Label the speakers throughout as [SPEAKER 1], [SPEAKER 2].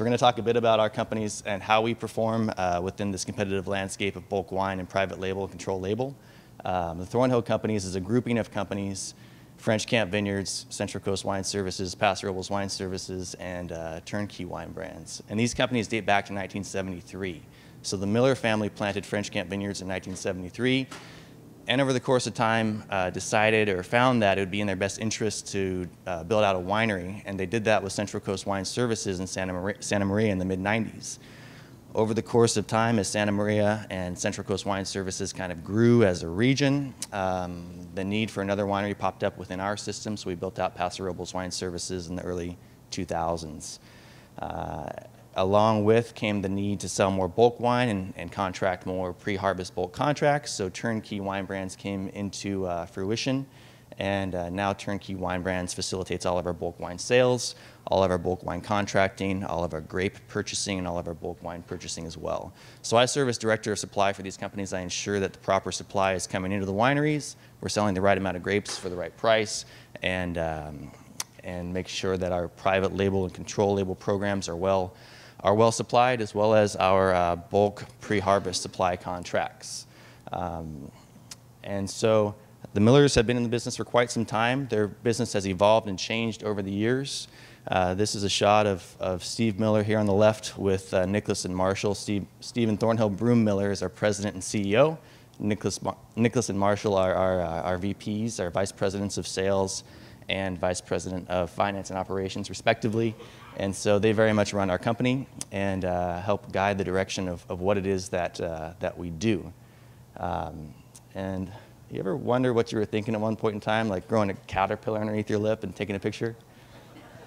[SPEAKER 1] We're going to talk a bit about our companies and how we perform uh, within this competitive landscape of bulk wine and private label and control label. Um, the Thornhill Companies is a grouping of companies, French Camp Vineyards, Central Coast Wine Services, Paso Robles Wine Services, and uh, Turnkey Wine Brands. And these companies date back to 1973. So the Miller family planted French Camp Vineyards in 1973 and over the course of time uh, decided or found that it would be in their best interest to uh, build out a winery, and they did that with Central Coast Wine Services in Santa Maria, Santa Maria in the mid 90s. Over the course of time, as Santa Maria and Central Coast Wine Services kind of grew as a region, um, the need for another winery popped up within our system, so we built out Paso Robles Wine Services in the early 2000s. Uh, Along with came the need to sell more bulk wine and, and contract more pre-harvest bulk contracts. So turnkey wine brands came into uh, fruition. And uh, now Turnkey Wine Brands facilitates all of our bulk wine sales, all of our bulk wine contracting, all of our grape purchasing, and all of our bulk wine purchasing as well. So I serve as director of supply for these companies. I ensure that the proper supply is coming into the wineries. We're selling the right amount of grapes for the right price, and um, and make sure that our private label and control label programs are well are well supplied, as well as our uh, bulk pre-harvest supply contracts. Um, and so the Millers have been in the business for quite some time. Their business has evolved and changed over the years. Uh, this is a shot of, of Steve Miller here on the left with uh, Nicholas and Marshall. Steve, Stephen Thornhill Broom Miller is our president and CEO. Nicholas, Nicholas and Marshall are our, uh, our VPs, our vice presidents of sales and vice president of finance and operations, respectively. And so they very much run our company and uh, help guide the direction of, of what it is that, uh, that we do. Um, and you ever wonder what you were thinking at one point in time, like growing a caterpillar underneath your lip and taking a picture?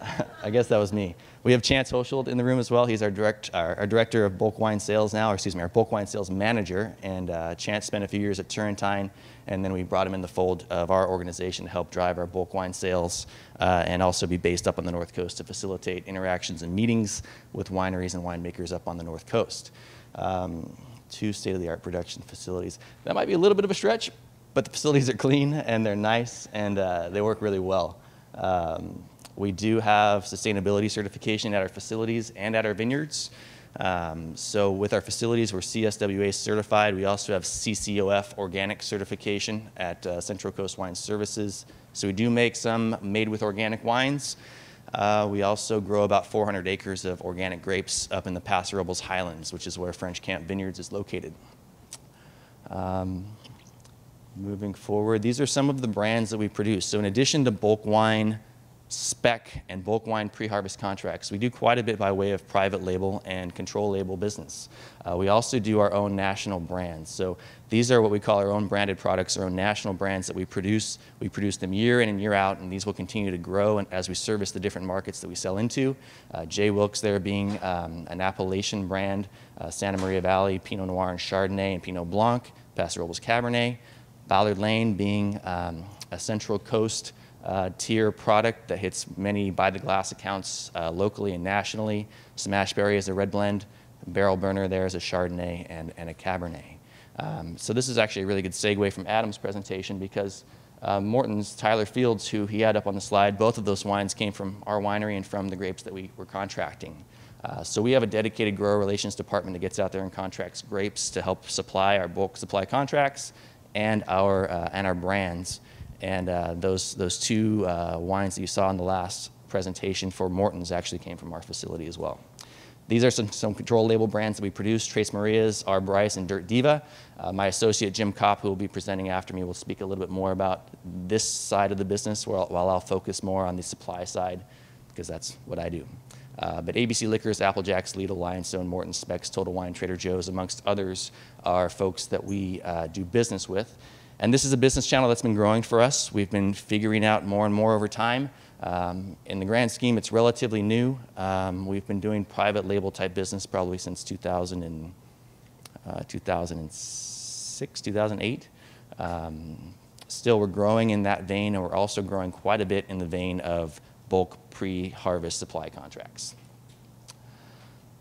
[SPEAKER 1] I guess that was me. We have Chance Hochschild in the room as well. He's our, direct, our, our, director of bulk wine sales now, or excuse me, our bulk wine sales manager. And uh, Chance spent a few years at Turrentine, and then we brought him in the fold of our organization to help drive our bulk wine sales uh, and also be based up on the North Coast to facilitate interactions and meetings with wineries and winemakers up on the North Coast. Um, two state-of-the-art production facilities. That might be a little bit of a stretch, but the facilities are clean and they're nice and uh, they work really well. Um, we do have sustainability certification at our facilities and at our vineyards. Um, so with our facilities, we're CSWA certified. We also have CCOF organic certification at uh, Central Coast Wine Services. So we do make some made with organic wines. Uh, we also grow about 400 acres of organic grapes up in the Paso Robles Highlands, which is where French Camp Vineyards is located. Um, moving forward, these are some of the brands that we produce. So in addition to bulk wine, spec and bulk wine pre-harvest contracts. We do quite a bit by way of private label and control label business. Uh, we also do our own national brands. So these are what we call our own branded products, our own national brands that we produce. We produce them year in and year out, and these will continue to grow and as we service the different markets that we sell into. Uh, J. Wilkes there being um, an Appellation brand, uh, Santa Maria Valley, Pinot Noir and Chardonnay and Pinot Blanc, Paso Robles Cabernet, Ballard Lane being um, a Central Coast uh, tier product that hits many by the glass accounts uh, locally and nationally. Smashberry is a red blend, Barrel Burner there is a Chardonnay and, and a Cabernet. Um, so this is actually a really good segue from Adam's presentation because uh, Morton's Tyler Fields, who he had up on the slide, both of those wines came from our winery and from the grapes that we were contracting. Uh, so we have a dedicated grower relations department that gets out there and contracts grapes to help supply our bulk supply contracts and our, uh, and our brands. And uh, those, those two uh, wines that you saw in the last presentation for Morton's actually came from our facility as well. These are some, some control label brands that we produce, Trace Marias, Our Bryce, and Dirt Diva. Uh, my associate Jim Kopp, who will be presenting after me, will speak a little bit more about this side of the business while, while I'll focus more on the supply side because that's what I do. Uh, but ABC Liquors, Applejacks, Lidl, Lionstone, Morton, Specs, Total Wine, Trader Joe's, amongst others, are folks that we uh, do business with. And this is a business channel that's been growing for us. We've been figuring out more and more over time. Um, in the grand scheme, it's relatively new. Um, we've been doing private label type business probably since 2000 and, uh, 2006, 2008. Um, still, we're growing in that vein, and we're also growing quite a bit in the vein of bulk pre-harvest supply contracts.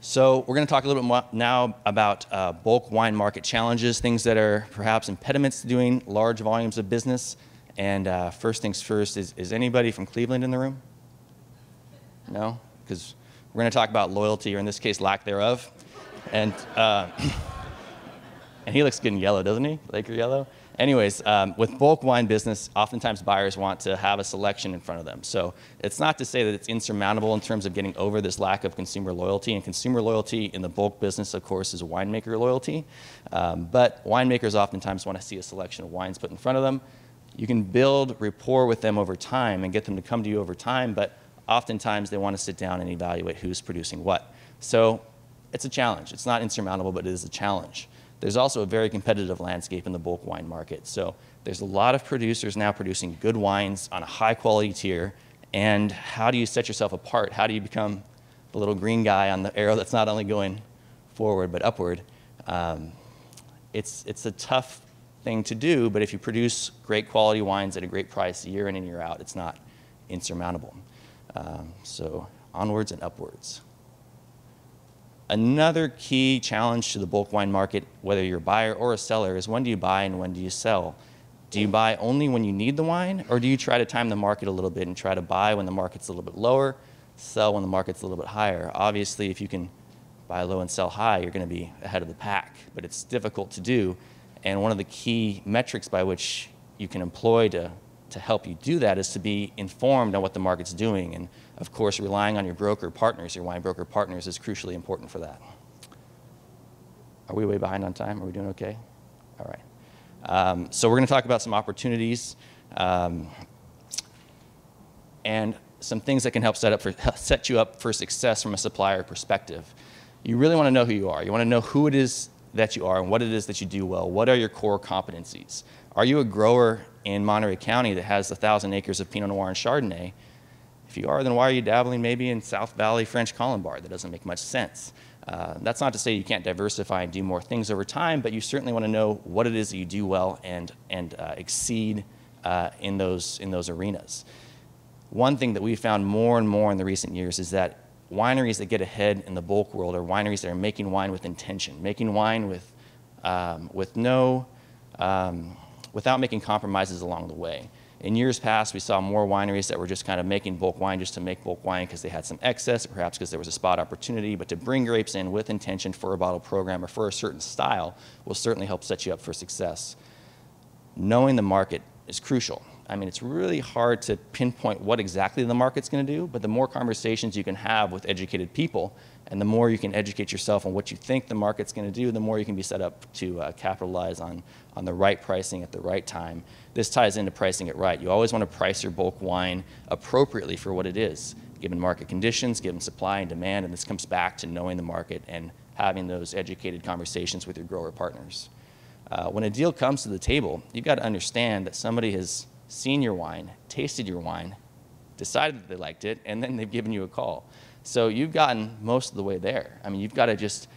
[SPEAKER 1] So we're going to talk a little bit more now about uh, bulk wine market challenges, things that are perhaps impediments to doing large volumes of business. And uh, first things first, is, is anybody from Cleveland in the room? No? Because We're going to talk about loyalty, or in this case, lack thereof. And, uh, and he looks good in yellow, doesn't he? Laker yellow. Anyways, um, with bulk wine business, oftentimes buyers want to have a selection in front of them. So it's not to say that it's insurmountable in terms of getting over this lack of consumer loyalty. And consumer loyalty in the bulk business, of course, is winemaker loyalty. Um, but winemakers oftentimes want to see a selection of wines put in front of them. You can build rapport with them over time and get them to come to you over time, but oftentimes they want to sit down and evaluate who's producing what. So it's a challenge. It's not insurmountable, but it is a challenge. There's also a very competitive landscape in the bulk wine market. So there's a lot of producers now producing good wines on a high quality tier. And how do you set yourself apart? How do you become the little green guy on the arrow that's not only going forward but upward? Um, it's, it's a tough thing to do, but if you produce great quality wines at a great price year in and year out, it's not insurmountable. Um, so onwards and upwards. Another key challenge to the bulk wine market, whether you're a buyer or a seller, is when do you buy and when do you sell? Do you buy only when you need the wine, or do you try to time the market a little bit and try to buy when the market's a little bit lower, sell when the market's a little bit higher? Obviously, if you can buy low and sell high, you're going to be ahead of the pack, but it's difficult to do. And one of the key metrics by which you can employ to, to help you do that is to be informed on what the market's doing. And of course, relying on your broker partners, your wine broker partners, is crucially important for that. Are we way behind on time? Are we doing okay? All right. Um, so we're going to talk about some opportunities um, and some things that can help set, up for, set you up for success from a supplier perspective. You really want to know who you are. You want to know who it is that you are and what it is that you do well. What are your core competencies? Are you a grower in Monterey County that has 1,000 acres of Pinot Noir and Chardonnay? If you are, then why are you dabbling maybe in South Valley French Colombard? That doesn't make much sense. Uh, that's not to say you can't diversify and do more things over time, but you certainly want to know what it is that you do well and, and uh, exceed uh, in, those, in those arenas. One thing that we've found more and more in the recent years is that wineries that get ahead in the bulk world are wineries that are making wine with intention, making wine with, um, with no, um, without making compromises along the way. In years past, we saw more wineries that were just kind of making bulk wine just to make bulk wine because they had some excess, perhaps because there was a spot opportunity. But to bring grapes in with intention for a bottle program or for a certain style will certainly help set you up for success. Knowing the market is crucial. I mean, it's really hard to pinpoint what exactly the market's going to do, but the more conversations you can have with educated people and the more you can educate yourself on what you think the market's going to do, the more you can be set up to uh, capitalize on, on the right pricing at the right time. This ties into pricing it right. You always want to price your bulk wine appropriately for what it is, given market conditions, given supply and demand, and this comes back to knowing the market and having those educated conversations with your grower partners. Uh, when a deal comes to the table, you've got to understand that somebody has seen your wine, tasted your wine, decided that they liked it, and then they've given you a call. So you've gotten most of the way there. I mean, you've got to just,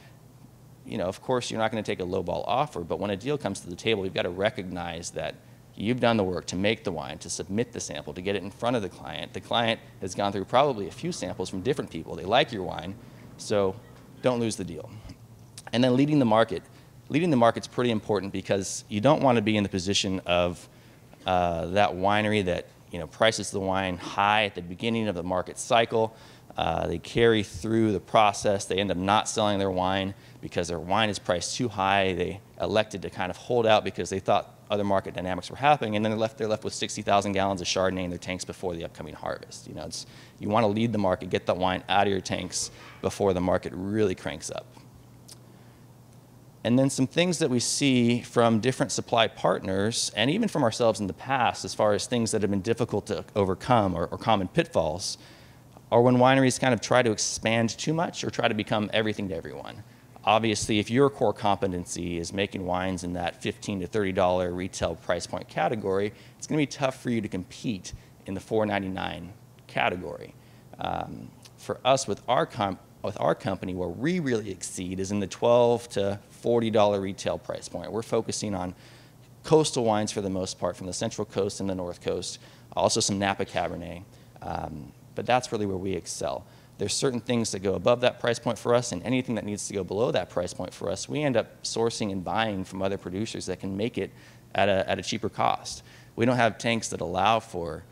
[SPEAKER 1] you know, of course, you're not going to take a lowball offer, but when a deal comes to the table, you've got to recognize that you've done the work to make the wine, to submit the sample, to get it in front of the client. The client has gone through probably a few samples from different people. They like your wine, so don't lose the deal. And then leading the market. Leading the market's pretty important because you don't want to be in the position of uh, that winery that you know prices the wine high at the beginning of the market cycle uh, they carry through the process. They end up not selling their wine because their wine is priced too high. They elected to kind of hold out because they thought other market dynamics were happening, and then they're left, they're left with 60,000 gallons of Chardonnay in their tanks before the upcoming harvest. You know, it's, you want to lead the market, get the wine out of your tanks before the market really cranks up. And then some things that we see from different supply partners, and even from ourselves in the past, as far as things that have been difficult to overcome or, or common pitfalls or when wineries kind of try to expand too much or try to become everything to everyone. Obviously, if your core competency is making wines in that 15 to $30 retail price point category, it's going to be tough for you to compete in the $4.99 category. Um, for us, with our, with our company, where we really exceed is in the 12 to $40 retail price point. We're focusing on coastal wines for the most part, from the Central Coast and the North Coast, also some Napa Cabernet. Um, but that's really where we excel. There's certain things that go above that price point for us, and anything that needs to go below that price point for us, we end up sourcing and buying from other producers that can make it at a, at a cheaper cost. We don't have tanks that allow for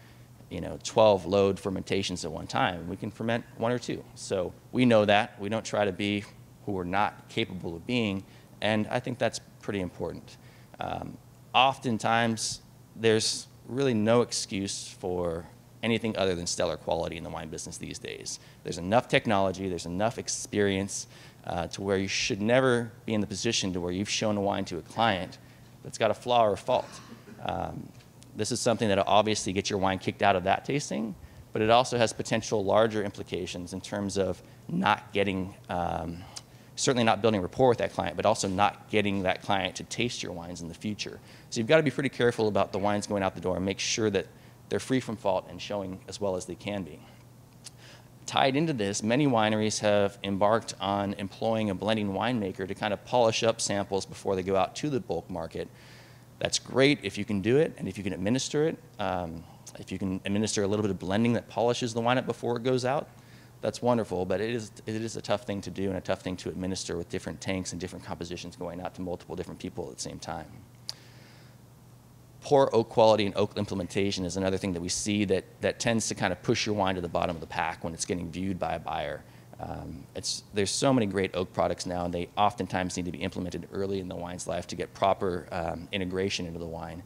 [SPEAKER 1] you know, 12 load fermentations at one time. We can ferment one or two. So we know that. We don't try to be who we're not capable of being, and I think that's pretty important. Um, oftentimes, there's really no excuse for anything other than stellar quality in the wine business these days. There's enough technology, there's enough experience uh, to where you should never be in the position to where you've shown a wine to a client that's got a flaw or a fault. Um, this is something that'll obviously get your wine kicked out of that tasting, but it also has potential larger implications in terms of not getting, um, certainly not building rapport with that client, but also not getting that client to taste your wines in the future. So you've got to be pretty careful about the wines going out the door and make sure that they're free from fault and showing as well as they can be. Tied into this, many wineries have embarked on employing a blending winemaker to kind of polish up samples before they go out to the bulk market that's great if you can do it and if you can administer it. Um, if you can administer a little bit of blending that polishes the wine up before it goes out, that's wonderful, but it is, it is a tough thing to do and a tough thing to administer with different tanks and different compositions going out to multiple different people at the same time. Poor oak quality and oak implementation is another thing that we see that, that tends to kind of push your wine to the bottom of the pack when it's getting viewed by a buyer. Um, it's, there's so many great oak products now, and they oftentimes need to be implemented early in the wine's life to get proper um, integration into the wine.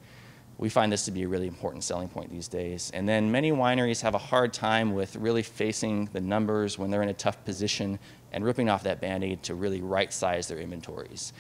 [SPEAKER 1] We find this to be a really important selling point these days. And then many wineries have a hard time with really facing the numbers when they're in a tough position and ripping off that band aid to really right size their inventories.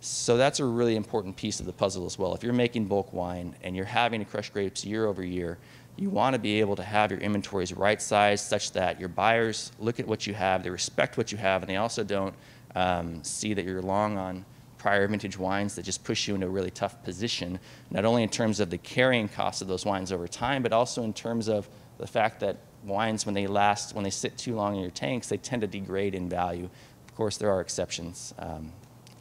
[SPEAKER 1] So that's a really important piece of the puzzle as well. If you're making bulk wine and you're having to crush grapes year over year, you want to be able to have your inventories right sized such that your buyers look at what you have, they respect what you have, and they also don't um, see that you're long on prior vintage wines that just push you into a really tough position, not only in terms of the carrying cost of those wines over time, but also in terms of the fact that wines, when they last, when they sit too long in your tanks, they tend to degrade in value. Of course, there are exceptions, um,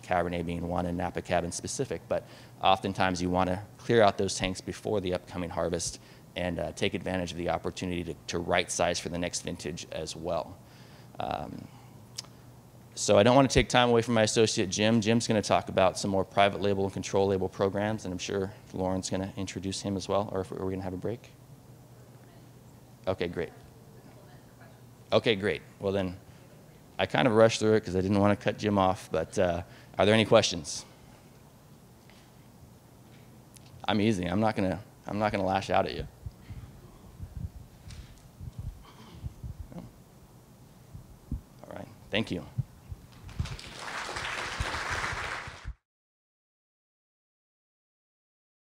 [SPEAKER 1] Cabernet being one and Napa Cab specific, but oftentimes you want to clear out those tanks before the upcoming harvest and uh, take advantage of the opportunity to, to right size for the next vintage as well. Um, so I don't want to take time away from my associate Jim. Jim's going to talk about some more private label and control label programs, and I'm sure Lauren's going to introduce him as well. Or if, are we going to have a break? Okay, great. Okay, great. Well then, I kind of rushed through it because I didn't want to cut Jim off. But uh, are there any questions? I'm easy. I'm not gonna. I'm not gonna lash out at you. All right, thank you.